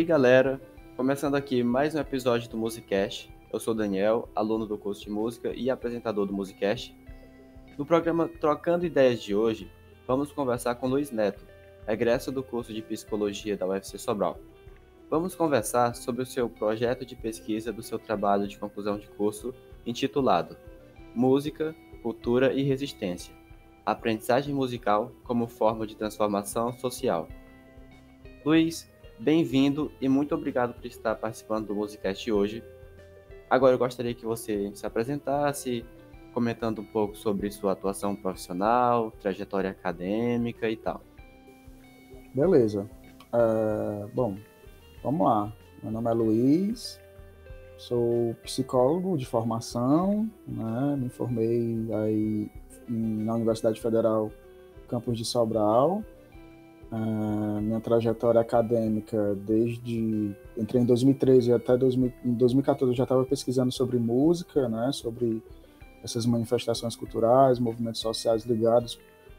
Aí, galera, começando aqui mais um episódio do Musicast. Eu sou Daniel, aluno do curso de música e apresentador do Musicast. No programa Trocando Ideias de hoje, vamos conversar com Luiz Neto, egresso do curso de Psicologia da UFC Sobral. Vamos conversar sobre o seu projeto de pesquisa do seu trabalho de conclusão de curso intitulado Música, Cultura e Resistência Aprendizagem musical como forma de transformação social. Luiz, bem-vindo e muito obrigado por estar participando do Musicast hoje. Agora eu gostaria que você se apresentasse, comentando um pouco sobre sua atuação profissional, trajetória acadêmica e tal. Beleza. Uh, bom, vamos lá. Meu nome é Luiz, sou psicólogo de formação, né? me formei aí na Universidade Federal Campus de Sobral. Uh, minha trajetória acadêmica, desde entrei em 2013 até 2000, em 2014, eu já estava pesquisando sobre música, né, sobre essas manifestações culturais, movimentos sociais ligados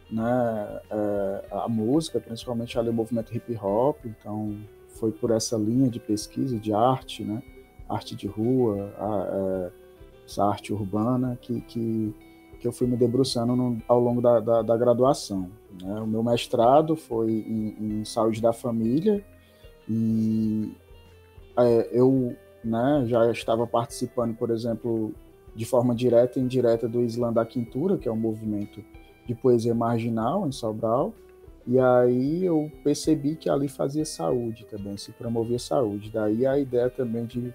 né, é, à música, principalmente ali o movimento hip hop. Então, foi por essa linha de pesquisa de arte, né, arte de rua, a, é, essa arte urbana que, que que eu fui me debruçando no, ao longo da, da, da graduação. Né? O meu mestrado foi em, em saúde da família e é, eu né, já estava participando, por exemplo, de forma direta e indireta do Islã da Quintura, que é um movimento de poesia marginal em Sobral, e aí eu percebi que ali fazia saúde também, se promovia saúde. Daí a ideia também de,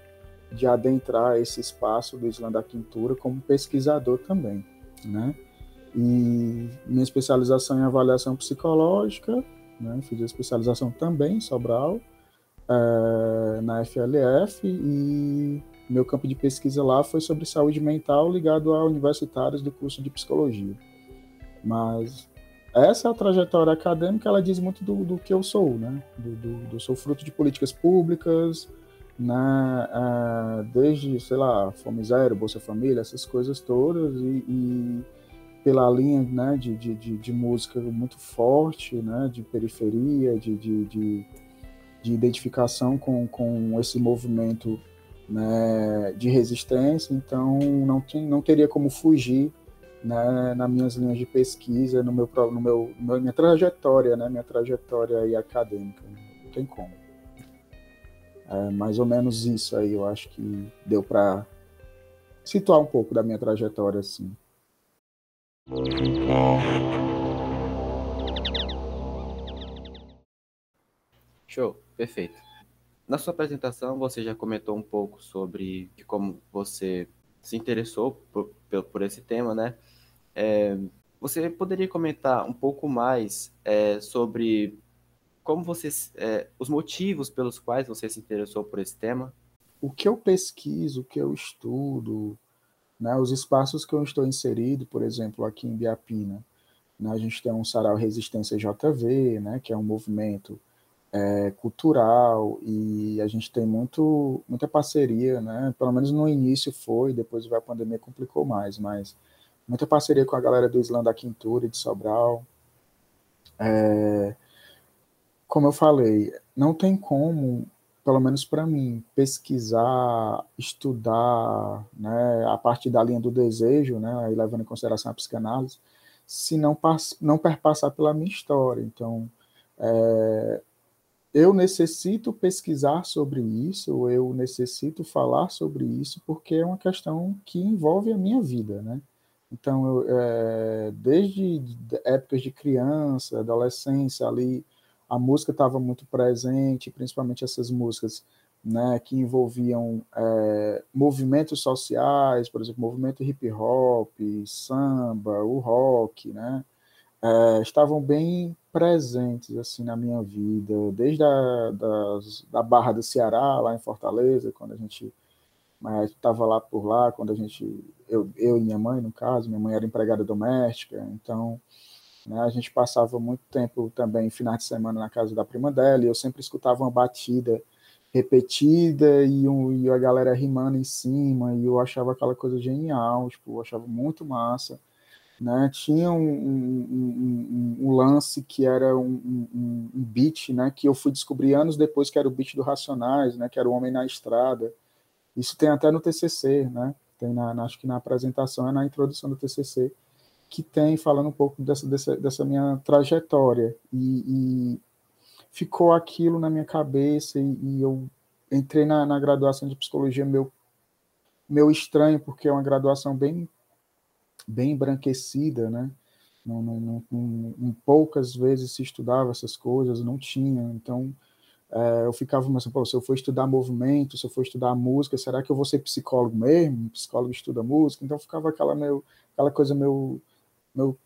de adentrar esse espaço do Islã da Quintura como pesquisador também né? E minha especialização em avaliação psicológica, né? Fiz a especialização também em Sobral, é, na FLF, e meu campo de pesquisa lá foi sobre saúde mental ligado a universitários do curso de psicologia. Mas essa trajetória acadêmica, ela diz muito do, do que eu sou, né? Do, do, do sou fruto de políticas públicas, né, uh, desde, sei lá, Fome Zero, Bolsa Família, essas coisas todas, e, e pela linha né, de, de, de, de, música muito forte, né, de periferia, de, de, de, de identificação com, com esse movimento né, de resistência, então não, tem, não teria como fugir né, nas minhas linhas de pesquisa, no meu, no meu, minha trajetória, né, minha trajetória aí acadêmica, não tem como. É mais ou menos isso aí, eu acho que deu para situar um pouco da minha trajetória assim. Show, perfeito. Na sua apresentação, você já comentou um pouco sobre como você se interessou por, por esse tema, né? É, você poderia comentar um pouco mais é, sobre como você, é, os motivos pelos quais você se interessou por esse tema? O que eu pesquiso, o que eu estudo, né, os espaços que eu estou inserido, por exemplo, aqui em Biapina, né, a gente tem um Sarau Resistência JV, né, que é um movimento é, cultural e a gente tem muito, muita parceria, né, pelo menos no início foi, depois a pandemia complicou mais, mas muita parceria com a galera do Islã da Quintura e de Sobral, é, como eu falei, não tem como, pelo menos para mim, pesquisar, estudar, né, a partir da linha do desejo, né, levando em consideração a psicanálise, se não, não perpassar pela minha história. Então, é, eu necessito pesquisar sobre isso, eu necessito falar sobre isso, porque é uma questão que envolve a minha vida, né? Então, eu, é, desde épocas de criança, adolescência, ali, a música estava muito presente, principalmente essas músicas né, que envolviam é, movimentos sociais, por exemplo, movimento hip hop, samba, o rock, né, é, estavam bem presentes assim na minha vida, desde a das, da Barra do Ceará, lá em Fortaleza, quando a gente estava lá por lá, quando a gente, eu, eu e minha mãe, no caso, minha mãe era empregada doméstica, então né? A gente passava muito tempo também, finais de semana, na casa da prima dela, e eu sempre escutava uma batida repetida e, um, e a galera rimando em cima, e eu achava aquela coisa genial, tipo, eu achava muito massa. Né? Tinha um, um, um, um lance que era um, beat, né, que eu fui descobrir anos depois que era o beat do Racionais, né, que era o Homem na Estrada. Isso tem até no TCC, né, tem na, na acho que na apresentação, é na introdução do TCC, que tem falando um pouco dessa, dessa, dessa minha trajetória. E, e, ficou aquilo na minha cabeça e, e eu entrei na, na, graduação de psicologia meu, meu estranho, porque é uma graduação bem, bem embranquecida, né, não, não, não, poucas vezes se estudava essas coisas, não tinha. Então, é, eu ficava pensando, se eu for estudar movimento, se eu for estudar música, será que eu vou ser psicólogo mesmo? psicólogo estuda música? Então, ficava aquela, meu, aquela coisa meio, meio,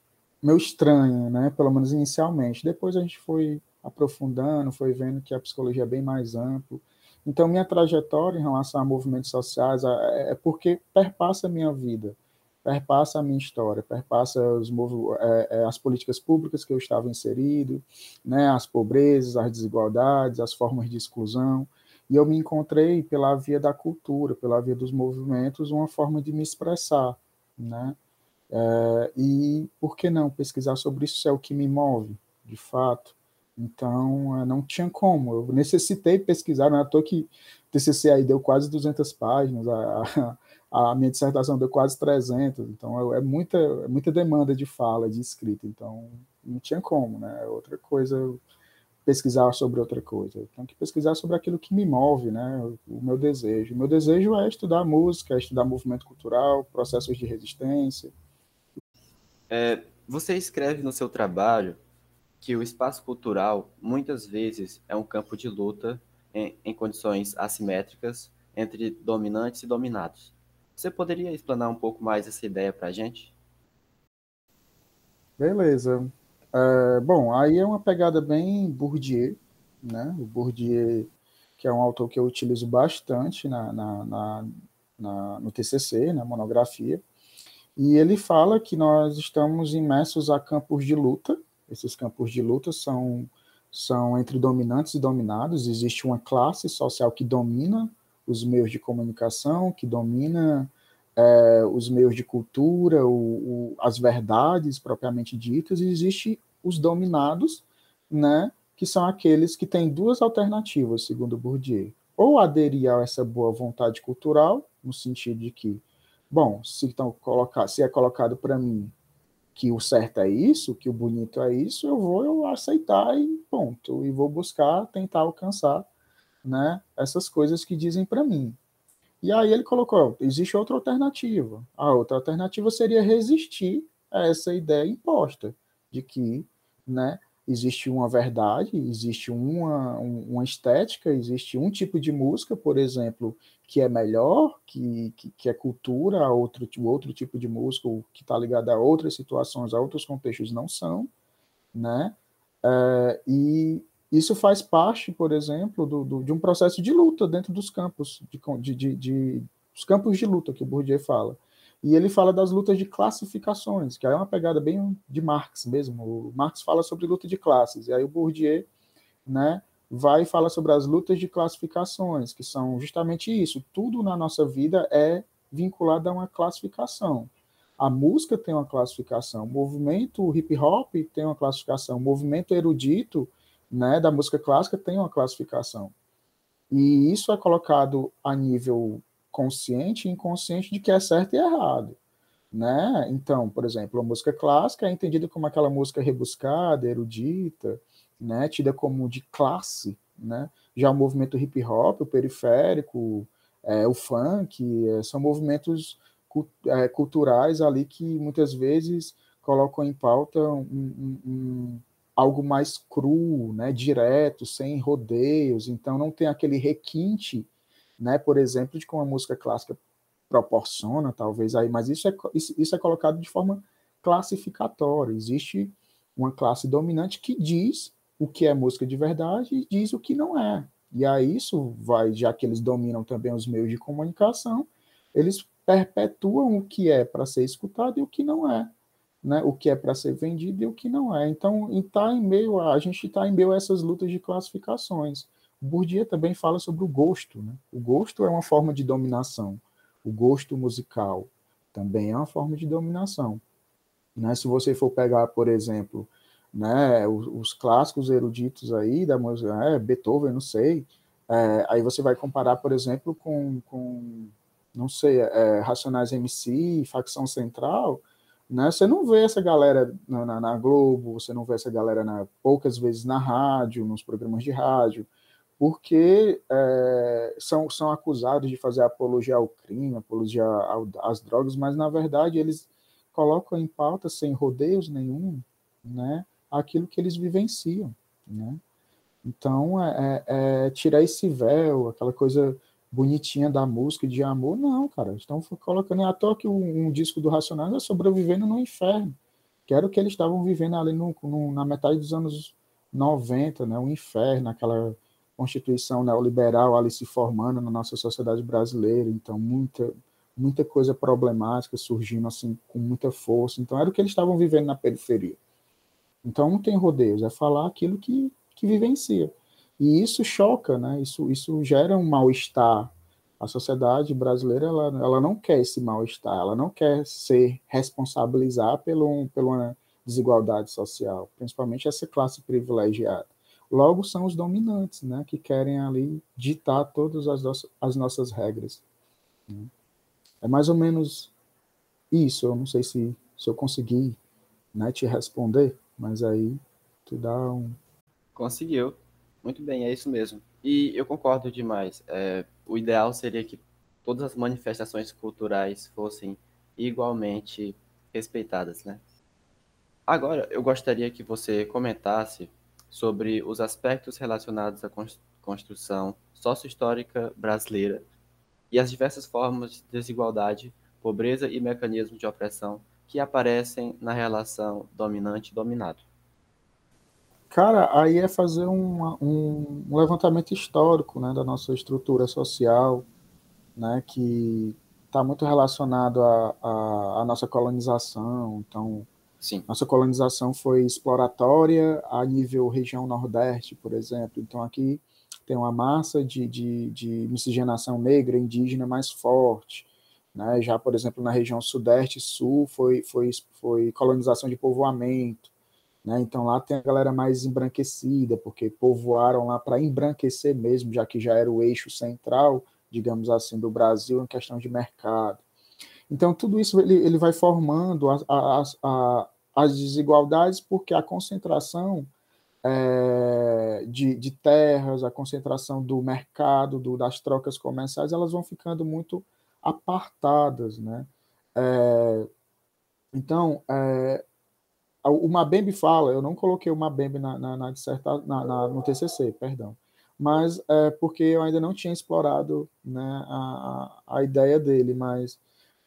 meio estranha, né? Pelo menos inicialmente. Depois a gente foi aprofundando, foi vendo que a psicologia é bem mais ampla. Então, minha trajetória em relação a movimentos sociais é, é porque perpassa a minha vida perpassa a minha história, perpassa os, é, é, as políticas públicas que eu estava inserido, né, as pobrezas, as desigualdades, as formas de exclusão, e eu me encontrei pela via da cultura, pela via dos movimentos, uma forma de me expressar, né, é, e por que não pesquisar sobre isso, é o que me move, de fato, então, é, não tinha como. Eu necessitei pesquisar, não é à toa que o TCC aí deu quase 200 páginas, a, a minha dissertação deu quase 300, então é, é muita, é muita demanda de fala, de escrita, então não tinha como, né? Outra coisa, pesquisar sobre outra coisa. Eu tenho que pesquisar sobre aquilo que me move, né? O meu desejo. O meu desejo é estudar música, é estudar movimento cultural, processos de resistência. É, você escreve no seu trabalho que o espaço cultural muitas vezes é um campo de luta em, em condições assimétricas entre dominantes e dominados. Você poderia explanar um pouco mais essa ideia para a gente? Beleza. É, bom, aí é uma pegada bem Bourdieu, né? O Bourdieu, que é um autor que eu utilizo bastante na, na, na, na no TCC, na monografia, e ele fala que nós estamos imersos a campos de luta. Esses campos de luta são, são entre dominantes e dominados. Existe uma classe social que domina os meios de comunicação, que domina é, os meios de cultura, o, o, as verdades propriamente ditas, e existe os dominados, né, que são aqueles que têm duas alternativas, segundo Bourdieu. Ou aderir a essa boa vontade cultural, no sentido de que, bom, se, então, colocar, se é colocado para mim que o certo é isso, que o bonito é isso, eu vou eu aceitar e ponto. E vou buscar tentar alcançar né, essas coisas que dizem para mim. E aí ele colocou, existe outra alternativa. A outra alternativa seria resistir a essa ideia imposta de que, né, existe uma verdade, existe uma, uma estética, existe um tipo de música, por exemplo, que é melhor, que, que, que é cultura, outro, outro tipo de música, que está ligado a outras situações, a outros contextos não são, né? É, e isso faz parte, por exemplo, do, do, de um processo de luta dentro dos campos, de, de, de, os campos de luta que o Bourdieu fala. E ele fala das lutas de classificações, que aí é uma pegada bem de Marx mesmo. O Marx fala sobre luta de classes, e aí o Bourdieu né, vai e fala sobre as lutas de classificações, que são justamente isso. Tudo na nossa vida é vinculado a uma classificação. A música tem uma classificação, o movimento hip hop tem uma classificação, o movimento erudito né, da música clássica tem uma classificação. E isso é colocado a nível consciente e inconsciente de que é certo e errado. Né? Então, por exemplo, a música clássica é entendida como aquela música rebuscada, erudita, né, tida como de classe, né? Já o movimento hip hop, o periférico, é, o funk, é, são movimentos é, culturais ali que muitas vezes colocam em pauta um, um, um algo mais cru, né, direto, sem rodeios, então não tem aquele requinte, né, por exemplo, de como a música clássica proporciona, talvez aí, mas isso é, isso, é colocado de forma classificatória. Existe uma classe dominante que diz o que é música de verdade e diz o que não é. E aí isso vai, já que eles dominam também os meios de comunicação, eles perpetuam o que é para ser escutado e o que não é né, o que é para ser vendido e o que não é. Então, tá em meio a, a gente está em meio a essas lutas de classificações. Bourdieu também fala sobre o gosto. Né? O gosto é uma forma de dominação. O gosto musical também é uma forma de dominação. Né? Se você for pegar, por exemplo, né, os, os clássicos eruditos aí da música, é, Beethoven, não sei, é, aí você vai comparar, por exemplo, com, com não sei, é, Racionais MC, Facção Central, né? Você não vê essa galera na, na, na, Globo, você não vê essa galera na, poucas vezes na rádio, nos programas de rádio, porque é, são, são acusados de fazer apologia ao crime, apologia ao, às drogas, mas na verdade eles colocam em pauta, sem rodeios nenhum, né, aquilo que eles vivenciam. Né? Então, é, é, é tirar esse véu, aquela coisa bonitinha da música de amor. Não, cara, estão colocando à toa que um, um, disco do Racionais é sobrevivendo no inferno, que era o que eles estavam vivendo ali no, no, na metade dos anos 90, né? O inferno, aquela constituição neoliberal ali se formando na nossa sociedade brasileira, então muita muita coisa problemática surgindo assim com muita força. Então era o que eles estavam vivendo na periferia. Então não tem rodeios, é falar aquilo que que vivencia. E isso choca, né? Isso, isso gera um mal-estar. A sociedade brasileira ela, ela não quer esse mal-estar, ela não quer ser responsabilizar pelo, pela desigualdade social, principalmente essa classe privilegiada. Logo, são os dominantes, né, que querem ali ditar todas as, nossas, as nossas regras. Né? É mais ou menos isso. Eu não sei se, se eu consegui né, te responder, mas aí tu dá um. Conseguiu. Muito bem, é isso mesmo. E eu concordo demais. É, o ideal seria que todas as manifestações culturais fossem igualmente respeitadas, né? Agora, eu gostaria que você comentasse sobre os aspectos relacionados à construção sócio-histórica brasileira e as diversas formas de desigualdade, pobreza e mecanismos de opressão que aparecem na relação dominante-dominado. Cara, aí é fazer um, um, levantamento histórico né, da nossa estrutura social, né, que está muito relacionado à, nossa colonização. Então, Sim. nossa colonização foi exploratória a nível região Nordeste, por exemplo. Então, aqui tem uma massa de, de, de miscigenação negra, indígena mais forte. Né? Já, por exemplo, na região Sudeste e Sul, foi, foi, foi colonização de povoamento. Né? Então lá tem a galera mais embranquecida, porque povoaram lá para embranquecer mesmo, já que já era o eixo central, digamos assim, do Brasil em questão de mercado. Então tudo isso ele, ele vai formando as, as, desigualdades, porque a concentração é, de, de, terras, a concentração do mercado, do, das trocas comerciais, elas vão ficando muito apartadas, né? É, então, é, o Mabembe fala, eu não coloquei o Mabembe na, na, na, na, na no TCC, perdão, mas é porque eu ainda não tinha explorado né, a, a ideia dele, mas,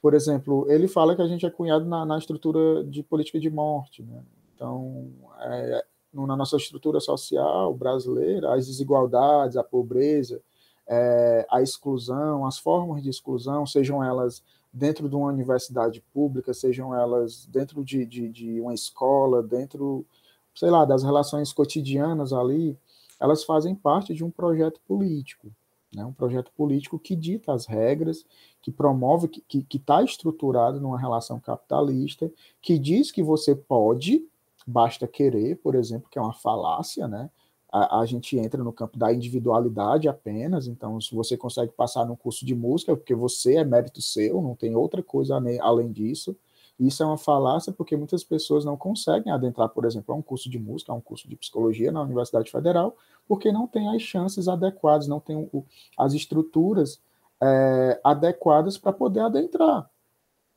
por exemplo, ele fala que a gente é cunhado na, na estrutura de política de morte, né? então, é, na nossa estrutura social brasileira, as desigualdades, a pobreza, é, a exclusão, as formas de exclusão, sejam elas dentro de uma universidade pública, sejam elas dentro de, de, de, uma escola, dentro, sei lá, das relações cotidianas ali, elas fazem parte de um projeto político, né? um projeto político que dita as regras, que promove, que está estruturado numa relação capitalista, que diz que você pode, basta querer, por exemplo, que é uma falácia, né? a, a, gente entra no campo da individualidade apenas, então se você consegue passar no curso de música, é porque você é mérito seu, não tem outra coisa além disso. Isso é uma falácia porque muitas pessoas não conseguem adentrar, por exemplo, a um curso de música, a um curso de psicologia na Universidade Federal, porque não tem as chances adequadas, não tem o, as estruturas é, adequadas para poder adentrar.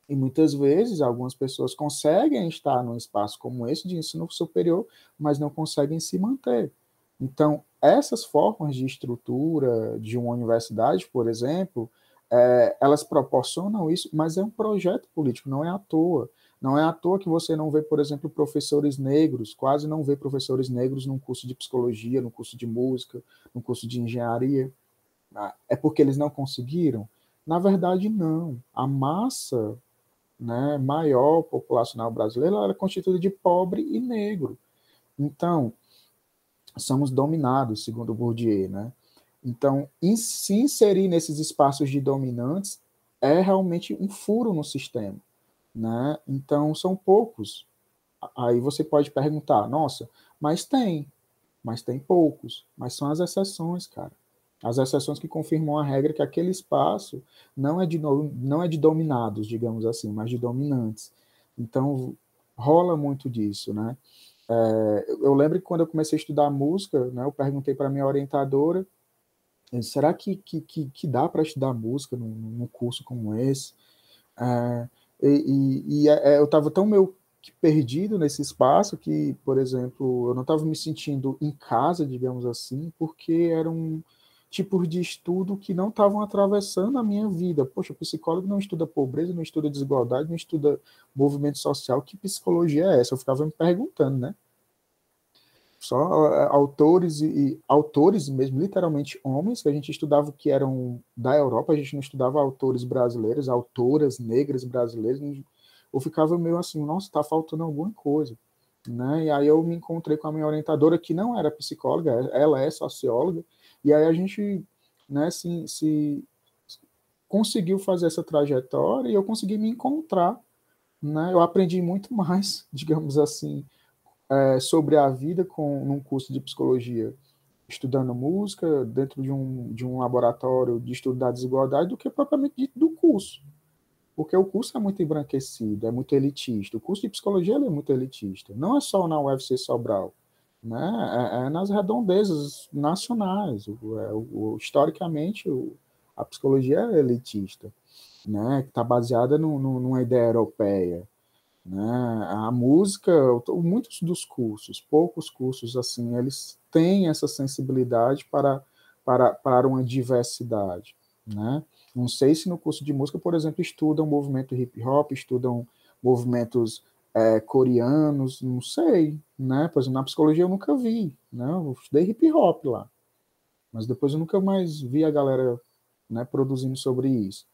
E muitas vezes algumas pessoas conseguem estar num espaço como esse de ensino superior, mas não conseguem se manter. Então, essas formas de estrutura de uma universidade, por exemplo, é, elas proporcionam isso, mas é um projeto político, não é à toa. Não é à toa que você não vê, por exemplo, professores negros, quase não vê professores negros num curso de psicologia, no curso de música, no curso de engenharia. Ah, é porque eles não conseguiram? Na verdade, não. A massa né, maior populacional brasileira era constituída de pobre e negro. Então, somos dominados, segundo Bourdieu, né? Então, se inserir nesses espaços de dominantes é realmente um furo no sistema, né? Então, são poucos Aí você pode perguntar, nossa, mas tem, mas tem poucos, mas são as exceções, cara. As exceções que confirmam a regra que aquele espaço não é de, não é de dominados, digamos assim, mas de dominantes. Então, rola muito disso, né? É, eu lembro que quando eu comecei a estudar música, né, eu perguntei para minha orientadora, será que, que, que, que dá para estudar música num, num, curso como esse? É, e, e, e é, eu estava tão meio perdido nesse espaço que, por exemplo, eu não estava me sentindo em casa, digamos assim, porque era um tipos de estudo que não estavam atravessando a minha vida. Poxa, psicólogo não estuda pobreza, não estuda desigualdade, não estuda movimento social. Que psicologia é essa? Eu ficava me perguntando, né? Só é, autores e, e autores mesmo, literalmente homens, que a gente estudava que eram da Europa, a gente não estudava autores brasileiros, autoras negras brasileiras. Eu ficava meio assim, nossa, está faltando alguma coisa. Né? E aí eu me encontrei com a minha orientadora, que não era psicóloga, ela é socióloga, e aí a gente né, se, se conseguiu fazer essa trajetória e eu consegui me encontrar. Né? Eu aprendi muito mais, digamos assim, é, sobre a vida com num curso de psicologia, estudando música dentro de um, de um laboratório de estudo da desigualdade, do que propriamente dito do curso. Porque o curso é muito embranquecido, é muito elitista. O curso de psicologia é muito elitista. Não é só na UFC Sobral né, é, é nas redondezas nacionais. O, é, o, historicamente, o, a psicologia é elitista, né, que está baseada no, no, numa ideia europeia. Né? A música, muitos dos cursos, poucos cursos assim, eles têm essa sensibilidade para, para, para uma diversidade. Né? Não sei se no curso de música, por exemplo, estudam movimento hip hop, estudam movimentos é, coreanos, não sei, né? Por exemplo, na psicologia eu nunca vi, né? Eu estudei hip hop lá, mas depois eu nunca mais vi a galera né, produzindo sobre isso.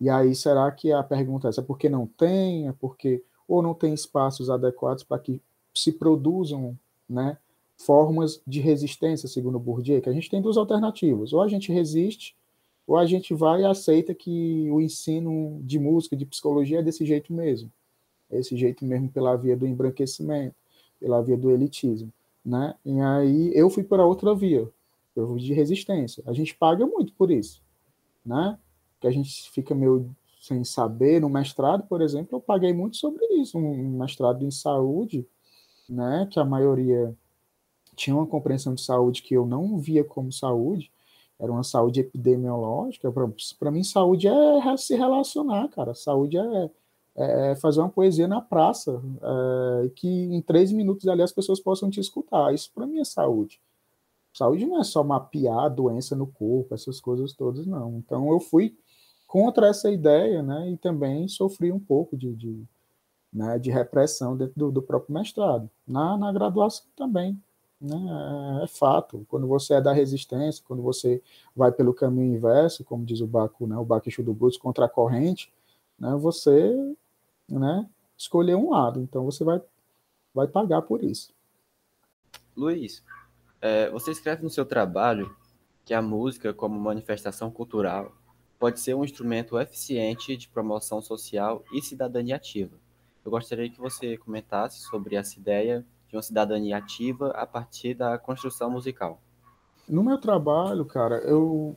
E aí, será que a pergunta é essa? É porque não tem? É porque ou não tem espaços adequados para que se produzam, né, formas de resistência, segundo Bourdieu, que a gente tem duas alternativas. Ou a gente resiste, ou a gente vai e aceita que o ensino de música, de psicologia é desse jeito mesmo esse jeito mesmo pela via do embranquecimento, pela via do elitismo, né? E aí eu fui para outra via, eu fui de resistência. A gente paga muito por isso, né? Que a gente fica meio sem saber. No mestrado, por exemplo, eu paguei muito sobre isso, um mestrado em saúde, né? Que a maioria tinha uma compreensão de saúde que eu não via como saúde, era uma saúde epidemiológica. Para mim, saúde é se relacionar, cara. Saúde é é, é, fazer uma poesia na praça, é, que em três minutos ali as pessoas possam te escutar. Isso para mim é saúde. Saúde não é só mapear a doença no corpo, essas coisas todas, não. Então eu fui contra essa ideia, né, e também sofri um pouco de, de, né, de repressão dentro do, do, próprio mestrado. Na, na graduação também, né, é, é fato. Quando você é da resistência, quando você vai pelo caminho inverso, como diz o Baku, né, o Bakushu do Bruce, contra a corrente, né, você né, escolher um lado. Então você vai, vai pagar por isso. Luiz, é, você escreve no seu trabalho que a música, como manifestação cultural, pode ser um instrumento eficiente de promoção social e cidadania ativa. Eu gostaria que você comentasse sobre essa ideia de uma cidadania ativa a partir da construção musical. No meu trabalho, cara, eu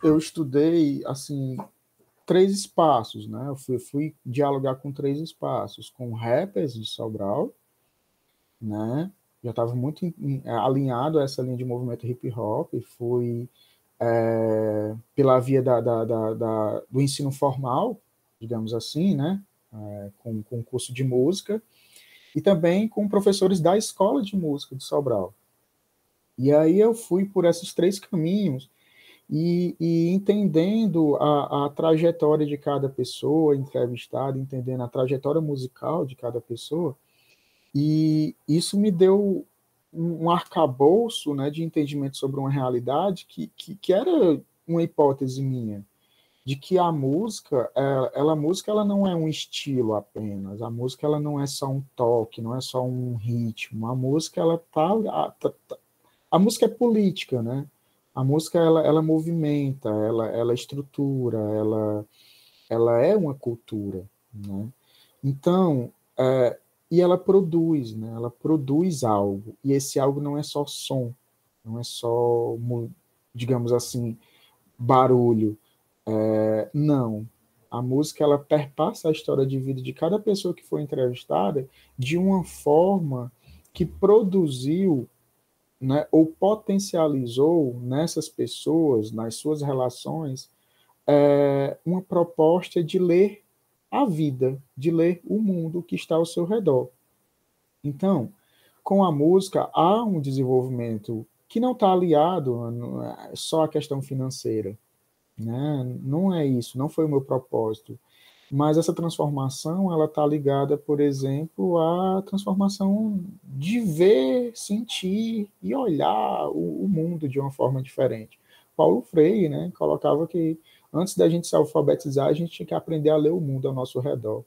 eu estudei assim três espaços, né? Eu fui, fui, dialogar com três espaços, com rappers de Sobral, né? Já estava muito alinhado a essa linha de movimento hip hop, fui é, pela via da, da, da, do ensino formal, digamos assim, né? É, com, com curso de música, e também com professores da escola de música de Sobral. E aí eu fui por esses três caminhos, e, e entendendo a, a, trajetória de cada pessoa entrevistada, entendendo a trajetória musical de cada pessoa, e isso me deu um arcabouço né, de entendimento sobre uma realidade que, que, que era uma hipótese minha, de que a música, ela, ela, a música ela não é um estilo apenas, a música ela não é só um toque, não é só um ritmo, a música ela tá, a, tá, tá a música é política, né? a música ela, ela movimenta, ela, ela estrutura, ela, ela é uma cultura, né? Então, é, e ela produz, né? Ela produz algo e esse algo não é só som, não é só, digamos assim, barulho. É, não, a música ela perpassa a história de vida de cada pessoa que foi entrevistada de uma forma que produziu né, ou potencializou nessas pessoas, nas suas relações, é, uma proposta de ler a vida, de ler o mundo que está ao seu redor. Então, com a música há um desenvolvimento que não está aliado só à questão financeira. Né? Não é isso, não foi o meu propósito. Mas essa transformação, ela está ligada, por exemplo, à transformação de ver, sentir e olhar o, o mundo de uma forma diferente. Paulo Freire, né, colocava que antes da gente se alfabetizar, a gente tinha que aprender a ler o mundo ao nosso redor.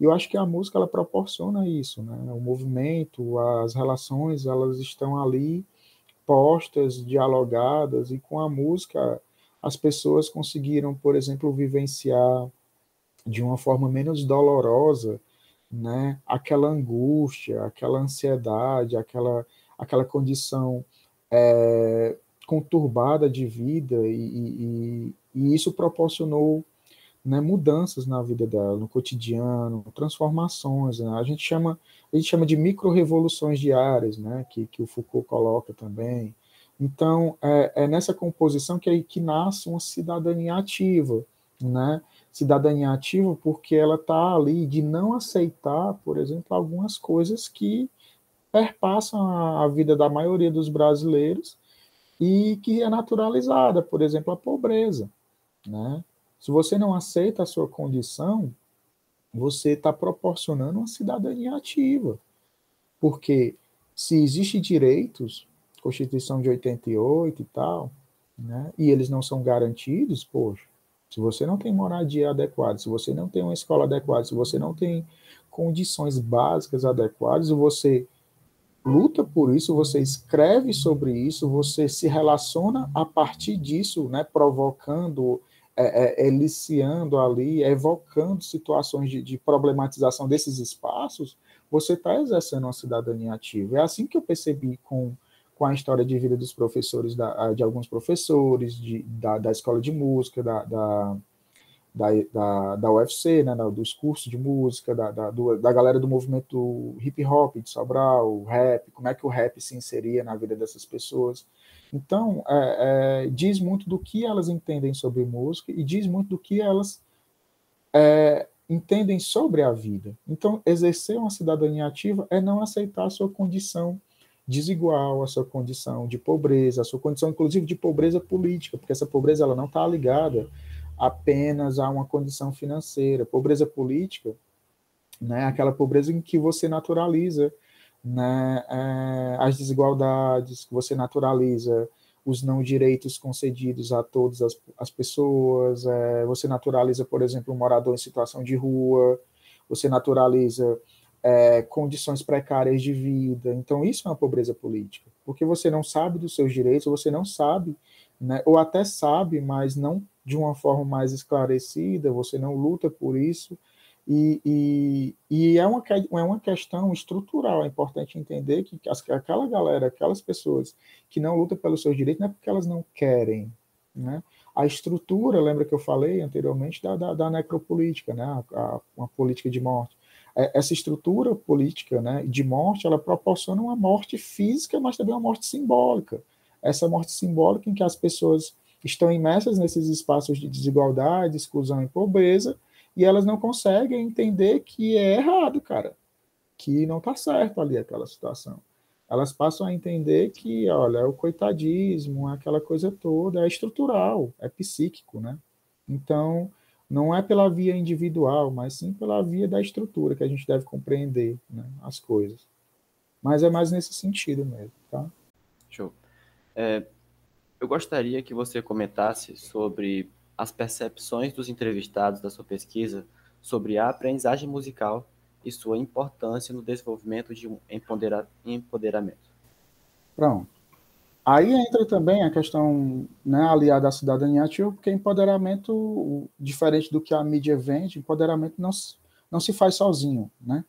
E eu acho que a música ela proporciona isso, né? O movimento, as relações, elas estão ali postas, dialogadas e com a música as pessoas conseguiram, por exemplo, vivenciar de uma forma menos dolorosa, né, aquela angústia, aquela ansiedade, aquela, aquela condição é, conturbada de vida, e, e, e isso proporcionou né, mudanças na vida dela, no cotidiano, transformações. Né? A gente chama a gente chama de micro-revoluções diárias, né, que, que o Foucault coloca também. Então, é, é nessa composição que, que nasce uma cidadania ativa, né? cidadania ativa porque ela está ali de não aceitar, por exemplo, algumas coisas que perpassam a, a vida da maioria dos brasileiros e que é naturalizada, por exemplo, a pobreza. Né? Se você não aceita a sua condição, você está proporcionando uma cidadania ativa. Porque se existem direitos, Constituição de 88 e tal, né, e eles não são garantidos, poxa, se você não tem moradia adequada, se você não tem uma escola adequada, se você não tem condições básicas adequadas, você luta por isso, você escreve sobre isso, você se relaciona a partir disso, né, provocando, é, é, eliciando ali, evocando situações de, de problematização desses espaços, você está exercendo uma cidadania ativa. É assim que eu percebi com com a história de vida dos professores, da, de alguns professores, de, da, da escola de música, da, da, da, da, da UFC, né, dos cursos de música, da, da, do, da galera do movimento hip hop de Sobral, rap, como é que o rap se inseria na vida dessas pessoas. Então, é, é, diz muito do que elas entendem sobre música e diz muito do que elas é, entendem sobre a vida. Então, exercer uma cidadania ativa é não aceitar a sua condição desigual a sua condição de pobreza, a sua condição, inclusive, de pobreza política, porque essa pobreza ela não está ligada apenas a uma condição financeira. Pobreza política, né, aquela pobreza em que você naturaliza né, é, as desigualdades, que você naturaliza os não direitos concedidos a todas as, as pessoas, é, você naturaliza, por exemplo, um morador em situação de rua, você naturaliza é, condições precárias de vida. Então, isso é uma pobreza política, porque você não sabe dos seus direitos, você não sabe, né, ou até sabe, mas não de uma forma mais esclarecida, você não luta por isso. E, e, e é, uma, é uma questão estrutural, é importante entender que as, aquela galera, aquelas pessoas que não lutam pelos seus direitos, não é porque elas não querem. Né? A estrutura, lembra que eu falei anteriormente, da, da, da necropolítica, né? A, a, uma política de morte é, essa estrutura política né, de morte, ela proporciona uma morte física, mas também uma morte simbólica. Essa morte simbólica em que as pessoas estão imersas nesses espaços de desigualdade, exclusão e pobreza, e elas não conseguem entender que é errado, cara, que não está certo ali aquela situação. Elas passam a entender que, olha, é o coitadismo, aquela coisa toda, é estrutural, é psíquico, né? Então, não é pela via individual, mas sim pela via da estrutura que a gente deve compreender né, as coisas. Mas é mais nesse sentido mesmo, tá? Show. É, eu gostaria que você comentasse sobre as percepções dos entrevistados da sua pesquisa sobre a aprendizagem musical e sua importância no desenvolvimento de um empoderamento. Pronto. Aí entra também a questão né, aliada à cidadania ativa, porque empoderamento, diferente do que a mídia vende, empoderamento não, não se faz sozinho, né?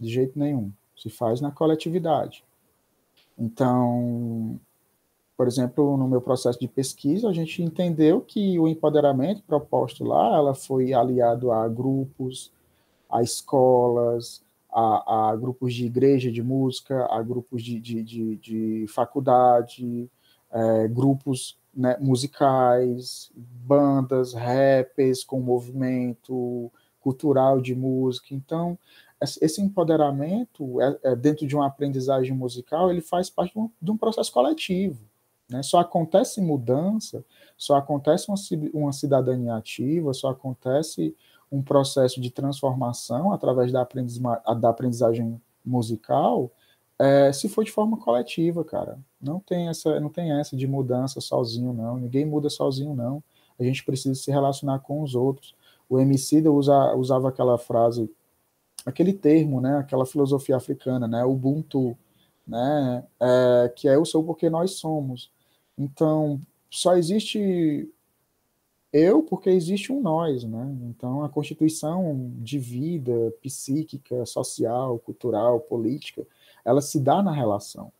de jeito nenhum. Se faz na coletividade. Então, por exemplo, no meu processo de pesquisa, a gente entendeu que o empoderamento proposto lá, ela foi aliado a grupos, a escolas, a, a grupos de igreja de música, a grupos de, de, de, de faculdade, é, grupos né, musicais, bandas, rappers com movimento cultural de música. Então, esse empoderamento é, é, dentro de uma aprendizagem musical, ele faz parte de um, de um processo coletivo. Né? Só acontece mudança, só acontece uma, uma cidadania ativa, só acontece um processo de transformação através da, aprendiz, da aprendizagem musical é, se for de forma coletiva, cara. Não tem essa, não tem essa de mudança sozinho, não. Ninguém muda sozinho, não. A gente precisa se relacionar com os outros. O MC usa, usava aquela frase, aquele termo, né? Aquela filosofia africana, né? Ubuntu, né? É, que é eu sou porque nós somos. Então, só existe eu porque existe um nós, né? Então, a constituição de vida psíquica, social, cultural, política, ela se dá na relação.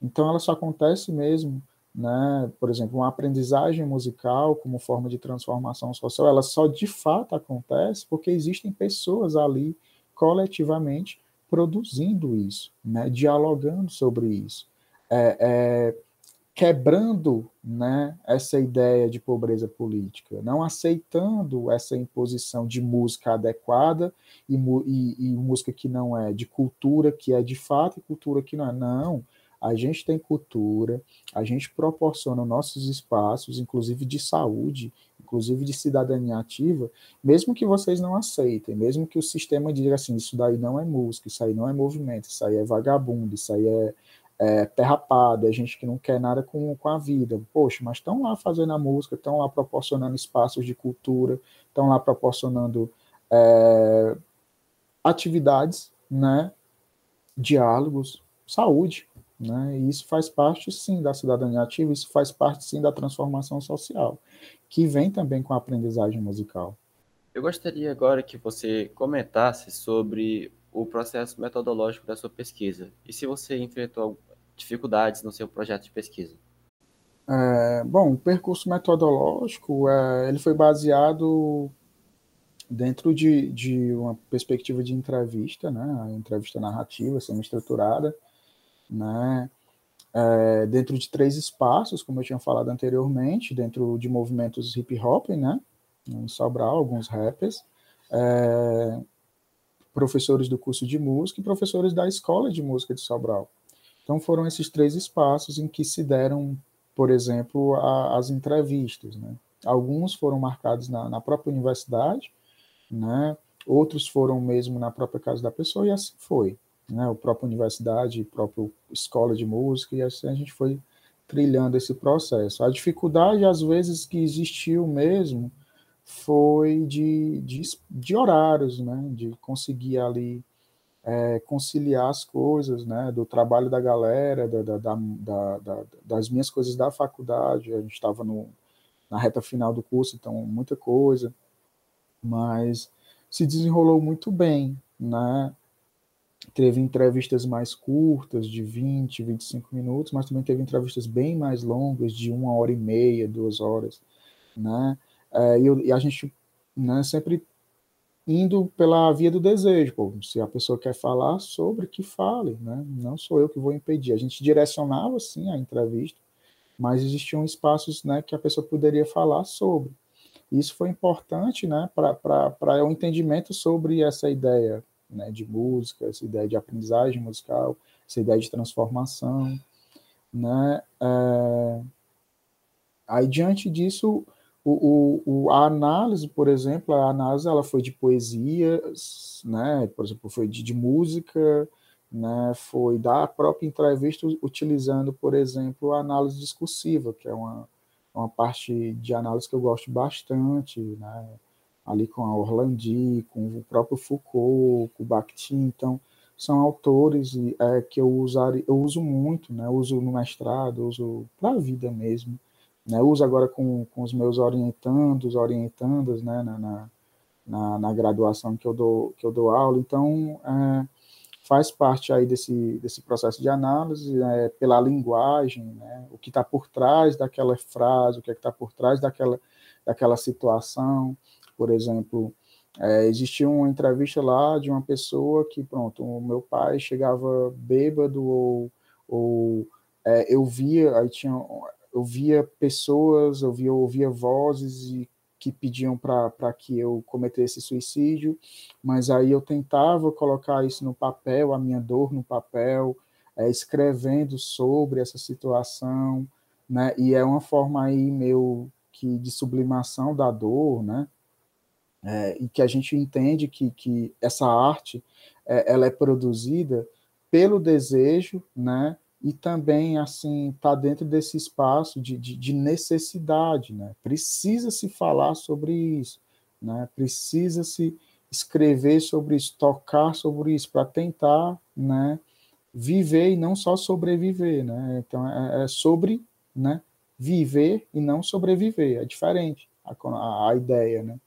Então, ela só acontece mesmo, né? Por exemplo, uma aprendizagem musical como forma de transformação social, ela só de fato acontece porque existem pessoas ali coletivamente produzindo isso, né? Dialogando sobre isso. É, é, quebrando né, essa ideia de pobreza política, não aceitando essa imposição de música adequada e, e, e, música que não é, de cultura que é de fato e cultura que não é. Não, a gente tem cultura, a gente proporciona nossos espaços, inclusive de saúde, inclusive de cidadania ativa, mesmo que vocês não aceitem, mesmo que o sistema diga assim, isso daí não é música, isso aí não é movimento, isso aí é vagabundo, isso aí é é, terrapado, é gente que não quer nada com, com a vida. Poxa, mas estão lá fazendo a música, estão lá proporcionando espaços de cultura, estão lá proporcionando é, atividades, né, diálogos, saúde, né, e isso faz parte, sim, da cidadania ativa, isso faz parte, sim, da transformação social, que vem também com a aprendizagem musical. Eu gostaria agora que você comentasse sobre o processo metodológico da sua pesquisa e se você enfrentou dificuldades no seu projeto de pesquisa? É, bom, o percurso metodológico é, ele foi baseado dentro de, de uma perspectiva de entrevista, né, entrevista narrativa, semi-estruturada, né, é, dentro de três espaços, como eu tinha falado anteriormente, dentro de movimentos hip hop, né, em Sobral, alguns rappers, é, professores do curso de música e professores da escola de música de Sobral. Então foram esses três espaços em que se deram, por exemplo, a, as entrevistas. Né? Alguns foram marcados na, na, própria universidade, né? outros foram mesmo na própria casa da pessoa, e assim foi. Né? A própria universidade, a própria escola de música, e assim a gente foi trilhando esse processo. A dificuldade, às vezes, que existiu mesmo foi de, de, de horários, né? de conseguir ali é, conciliar as coisas, né, do trabalho da galera, da, da, da, das minhas coisas da faculdade, a gente estava na reta final do curso, então muita coisa, mas se desenrolou muito bem, né, teve entrevistas mais curtas, de 20, 25 minutos, mas também teve entrevistas bem mais longas, de uma hora e meia, duas horas, né, é, e, e a gente né, sempre indo pela via do desejo. Pô, se a pessoa quer falar sobre, que fale, né? Não sou eu que vou impedir. A gente direcionava, sim, a entrevista, mas existiam espaços né, que a pessoa poderia falar sobre. Isso foi importante né, para o entendimento sobre essa ideia né, de música, essa ideia de aprendizagem musical, essa ideia de transformação. Né? É... Aí, diante disso, o, o, a análise, por exemplo, a análise ela foi de poesias, né, por exemplo, foi de, de música, né, foi da própria entrevista utilizando, por exemplo, a análise discursiva, que é uma, uma parte de análise que eu gosto bastante, né, ali com a Orlandi, com o próprio Foucault, com o Bakhtin, então são autores é, que eu, usar, eu uso muito, né, uso no mestrado, uso para a vida mesmo, né, uso agora com, com os meus orientandos, orientandas, né, na, na, na, na, graduação que eu dou, que eu dou aula. Então, é, faz parte aí desse, desse processo de análise né, pela linguagem, né, o que está por trás daquela frase, o que é está por trás daquela, daquela situação. Por exemplo, é, existia uma entrevista lá de uma pessoa que, pronto, o meu pai chegava bêbado ou, ou é, eu via, aí tinha, eu via pessoas, eu via, ouvia vozes e que pediam para que eu cometesse suicídio, mas aí eu tentava colocar isso no papel, a minha dor no papel, é, escrevendo sobre essa situação, né? E é uma forma aí meu que de sublimação da dor, né? É, e que a gente entende que, que essa arte é, ela é produzida pelo desejo, né? e também assim está dentro desse espaço de, de, de, necessidade, né? Precisa se falar sobre isso, né? Precisa se escrever sobre isso, tocar sobre isso para tentar, né? Viver e não só sobreviver, né? Então é, é sobre, né? Viver e não sobreviver, é diferente a, a, a ideia, né?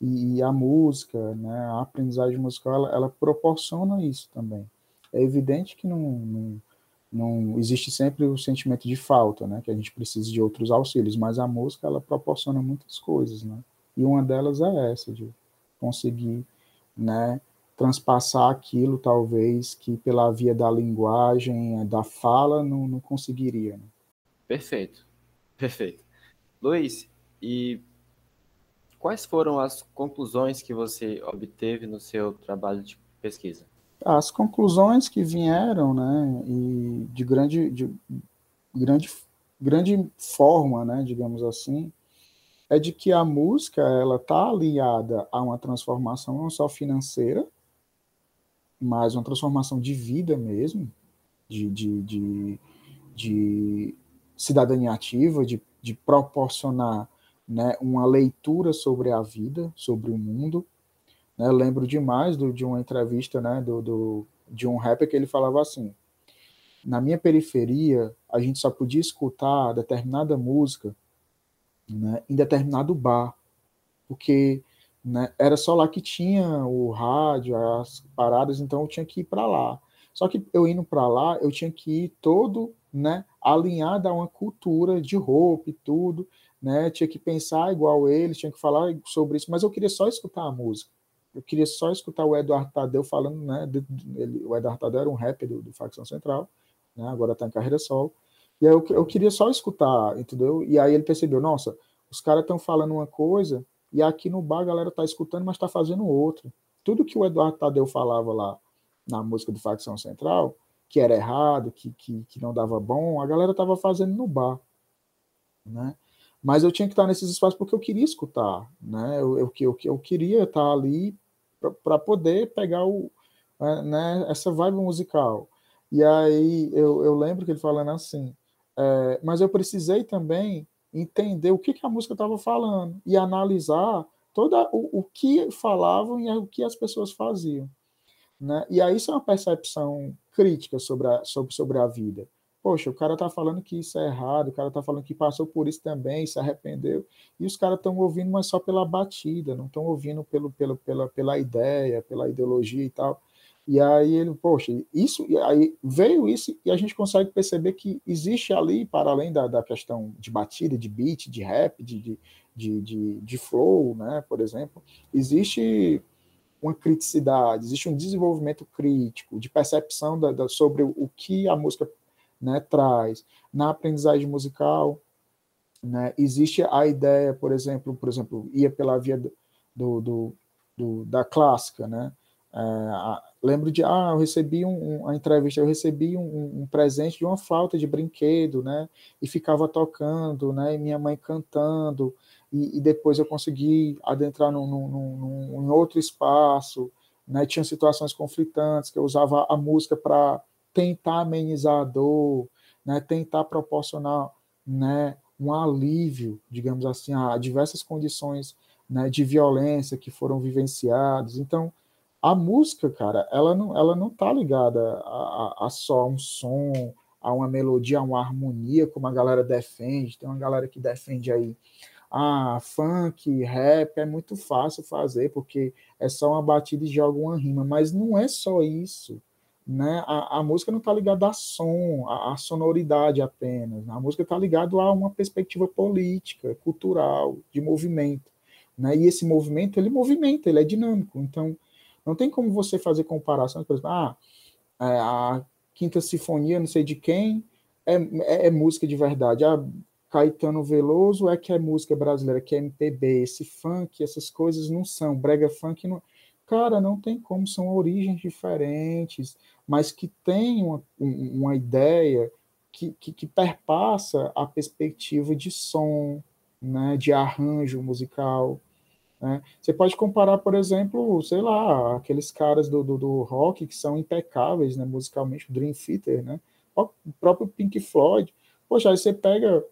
E, a música, né? A aprendizagem musical ela, ela proporciona isso também. É evidente que não, não não existe sempre o sentimento de falta, né, que a gente precisa de outros auxílios, mas a música ela proporciona muitas coisas, né? E uma delas é essa de conseguir, né, transpassar aquilo talvez que pela via da linguagem, da fala não, não conseguiria. Né? Perfeito. Perfeito. Luiz, e quais foram as conclusões que você obteve no seu trabalho de pesquisa? as conclusões que vieram, né, e de grande, de grande, grande forma, né, digamos assim, é de que a música ela está aliada a uma transformação não só financeira, mas uma transformação de vida mesmo, de, de, de, de cidadania ativa, de, de proporcionar né, uma leitura sobre a vida, sobre o mundo, né? Lembro demais do, de uma entrevista né, do, do, de um rapper que ele falava assim: na minha periferia, a gente só podia escutar determinada música né, em determinado bar, porque né, era só lá que tinha o rádio, as paradas, então eu tinha que ir para lá. Só que eu indo para lá, eu tinha que ir todo né, alinhado a uma cultura de roupa e tudo, né, tinha que pensar igual eles, tinha que falar sobre isso, mas eu queria só escutar a música eu queria só escutar o Eduardo Tadeu falando, né? Ele, o Eduardo Tadeu era um rapper do, do Facção Central, né? Agora está em carreira solo. E aí eu, eu queria só escutar, entendeu? E aí ele percebeu, nossa, os caras estão falando uma coisa e aqui no bar a galera tá escutando, mas está fazendo outra. Tudo que o Eduardo Tadeu falava lá na música do Facção Central, que era errado, que, que, que não dava bom, a galera tava fazendo no bar, né? Mas eu tinha que estar nesses espaços porque eu queria escutar, né? Eu, eu, eu, eu queria estar ali para poder pegar o, é, né, essa vibe musical. E aí eu, eu lembro que ele falando assim, é, mas eu precisei também entender o que, que a música estava falando e analisar todo o, o que falavam e o que as pessoas faziam. Né? E aí isso é uma percepção crítica sobre a, sobre, sobre a vida. Poxa, o cara tá falando que isso é errado, o cara tá falando que passou por isso também, se arrependeu, e os caras estão ouvindo, mas só pela batida, não estão ouvindo pelo, pelo, pela, pela ideia, pela ideologia e tal. E aí ele, poxa, isso, e aí veio isso, e a gente consegue perceber que existe ali, para além da, da questão de batida, de beat, de rap, de, de, de, de, de flow, né, por exemplo, existe uma criticidade, existe um desenvolvimento crítico, de percepção da, da, sobre o que a música né, traz. Na aprendizagem musical, né, existe a ideia, por exemplo, por exemplo, ia pela via do, do, do da clássica, né? É, a, lembro de, ah, eu recebi um, uma entrevista, eu recebi um, um, presente de uma flauta de brinquedo, né? E ficava tocando, né? E minha mãe cantando, e, e depois eu consegui adentrar num, num, num, num outro espaço, né? Tinha situações conflitantes que eu usava a música para tentar amenizar a dor, né, tentar proporcionar né, um alívio, digamos assim, a diversas condições né, de violência que foram vivenciadas. Então, a música, cara, ela não, ela não tá ligada a, a, a só um som, a uma melodia, a uma harmonia, como a galera defende. Tem uma galera que defende aí, ah, funk, rap é muito fácil fazer, porque é só uma batida e joga uma rima, mas não é só isso né? A, a música não está ligada a som, a, a, sonoridade apenas. Né? A música está ligada a uma perspectiva política, cultural, de movimento. Né? E esse movimento, ele movimenta, ele é dinâmico. Então, não tem como você fazer comparações, por exemplo, ah, é, a Quinta Sinfonia, não sei de quem, é, é, é música de verdade. Ah, Caetano Veloso é que é música brasileira, que é MPB, esse funk, essas coisas não são. Brega funk não. Cara, não tem como, são origens diferentes, mas que tem uma, uma ideia que, que, que perpassa a perspectiva de som, né, de arranjo musical. Né? Você pode comparar, por exemplo, sei lá, aqueles caras do, do, do rock que são impecáveis né, musicalmente, o Dream Theater, né? o próprio Pink Floyd. Poxa, aí você pega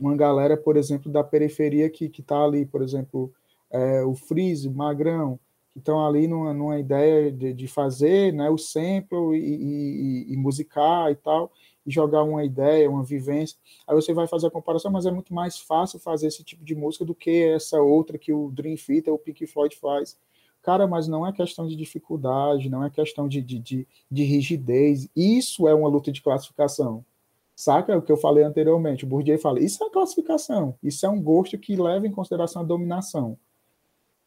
uma galera, por exemplo, da periferia que está ali, por exemplo, é, o Freeze, o Magrão, que estão ali numa, numa ideia de, de, fazer né, o sample e, e, e, musicar e tal, e jogar uma ideia, uma vivência. Aí você vai fazer a comparação, mas é muito mais fácil fazer esse tipo de música do que essa outra que o Dream Theater ou o Pink Floyd faz. Cara, mas não é questão de dificuldade, não é questão de, de, de, de rigidez. Isso é uma luta de classificação. Saca o que eu falei anteriormente? O Bourdieu fala, isso é classificação, isso é um gosto que leva em consideração a dominação.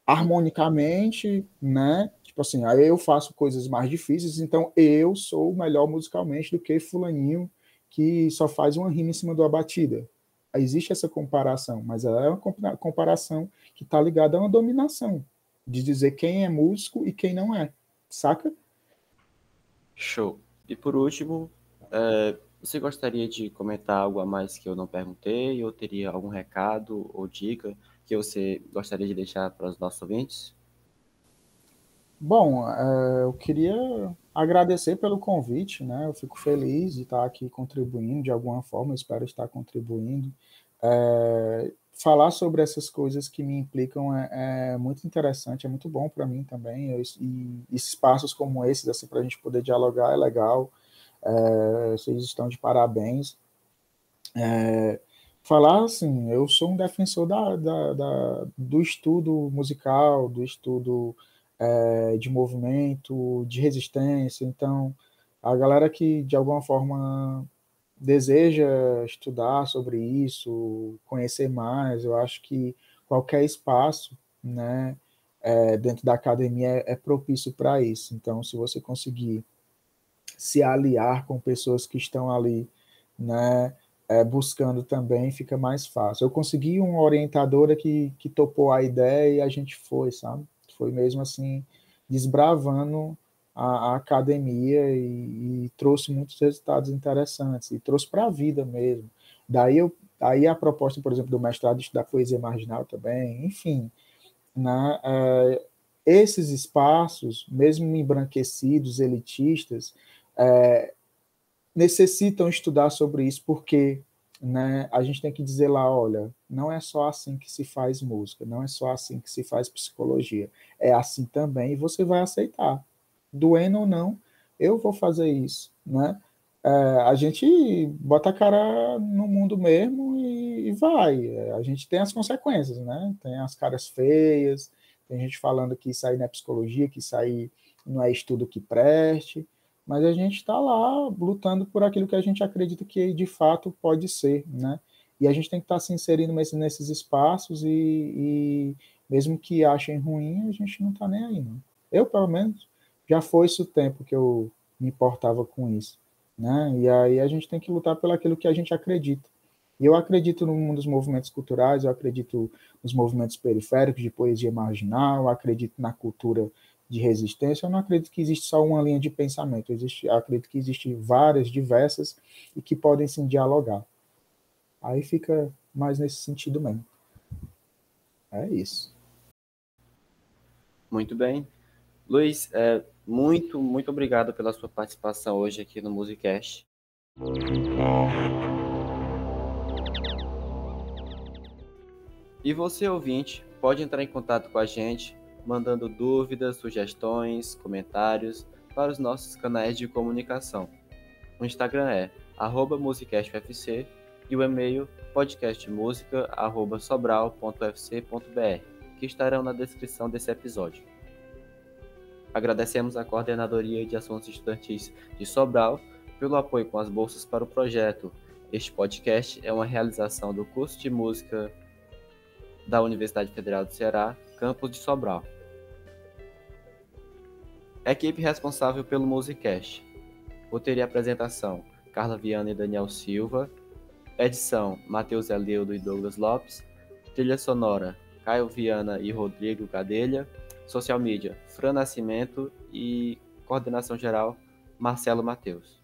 Harmonicamente, né? Tipo assim, aí eu faço coisas mais difíceis, então eu sou melhor musicalmente do que fulaninho que só faz uma rima em cima da batida. Existe essa comparação, mas ela é uma comparação que está ligada a uma dominação, de dizer quem é músico e quem não é, saca? Show. E por último, é, você gostaria de comentar algo a mais que eu não perguntei, ou teria algum recado ou dica que você gostaria de deixar para os nossos ouvintes? Bom, é, eu queria agradecer pelo convite, né? Eu fico feliz de estar aqui contribuindo de alguma forma, espero estar contribuindo. É, falar sobre essas coisas que me implicam é, é muito interessante, é muito bom para mim também. Eu, e espaços como esses, assim, para a gente poder dialogar é legal. É, vocês estão de parabéns. É, falar assim, eu sou um defensor da, da, da do estudo musical, do estudo é, de movimento, de resistência. Então, a galera que de alguma forma deseja estudar sobre isso, conhecer mais, eu acho que qualquer espaço, né, é, dentro da academia é, é propício para isso. Então, se você conseguir se aliar com pessoas que estão ali, né, é, buscando também, fica mais fácil. Eu consegui uma orientadora que, que topou a ideia e a gente foi, sabe? Foi mesmo assim, desbravando a, a academia e, e, trouxe muitos resultados interessantes, e trouxe para a vida mesmo. Daí, eu, daí a proposta, por exemplo, do mestrado de estudar poesia marginal também, enfim, né, é, esses espaços, mesmo embranquecidos, elitistas, é, necessitam estudar sobre isso, porque né, a gente tem que dizer lá, olha, não é só assim que se faz música, não é só assim que se faz psicologia, é assim também, e você vai aceitar. Doendo ou não, eu vou fazer isso, né? É, a gente bota a cara no mundo mesmo e, e vai. A gente tem as consequências, né? Tem as caras feias, tem gente falando que isso aí não é psicologia, que isso aí não é estudo que preste, mas a gente está lá lutando por aquilo que a gente acredita que de fato pode ser, né? E a gente tem que estar tá se inserindo nesses espaços e, e, mesmo que achem ruim, a gente não está nem aí, não. Eu, pelo menos, já foi isso o tempo que eu me importava com isso, né? E aí a gente tem que lutar pelo aquilo que a gente acredita. E eu acredito no mundo dos movimentos culturais, eu acredito nos movimentos periféricos de poesia marginal, eu acredito na cultura de resistência, eu não acredito que existe só uma linha de pensamento, existe, acredito que existe várias, diversas, e que podem sim dialogar. Aí fica mais nesse sentido mesmo. É isso. Muito bem. Luiz, é, muito, muito obrigado pela sua participação hoje aqui no Musicast. E você, ouvinte, pode entrar em contato com a gente mandando dúvidas, sugestões, comentários para os nossos canais de comunicação. O Instagram é musicastufc e o e-mail podcastmusica.sobral.ufc.br, que estarão na descrição desse episódio. Agradecemos à Coordenadoria de Assuntos Estudantis de Sobral pelo apoio com as bolsas para o projeto. Este podcast é uma realização do curso de música da Universidade Federal do Ceará, campus de Sobral. Equipe responsável pelo Musicast. Roteiro e apresentação: Carla Viana e Daniel Silva. Edição: Matheus Eleudo e Douglas Lopes. Trilha sonora: Caio Viana e Rodrigo Gadelha. Social media: Fran Nascimento e coordenação geral: Marcelo Matheus.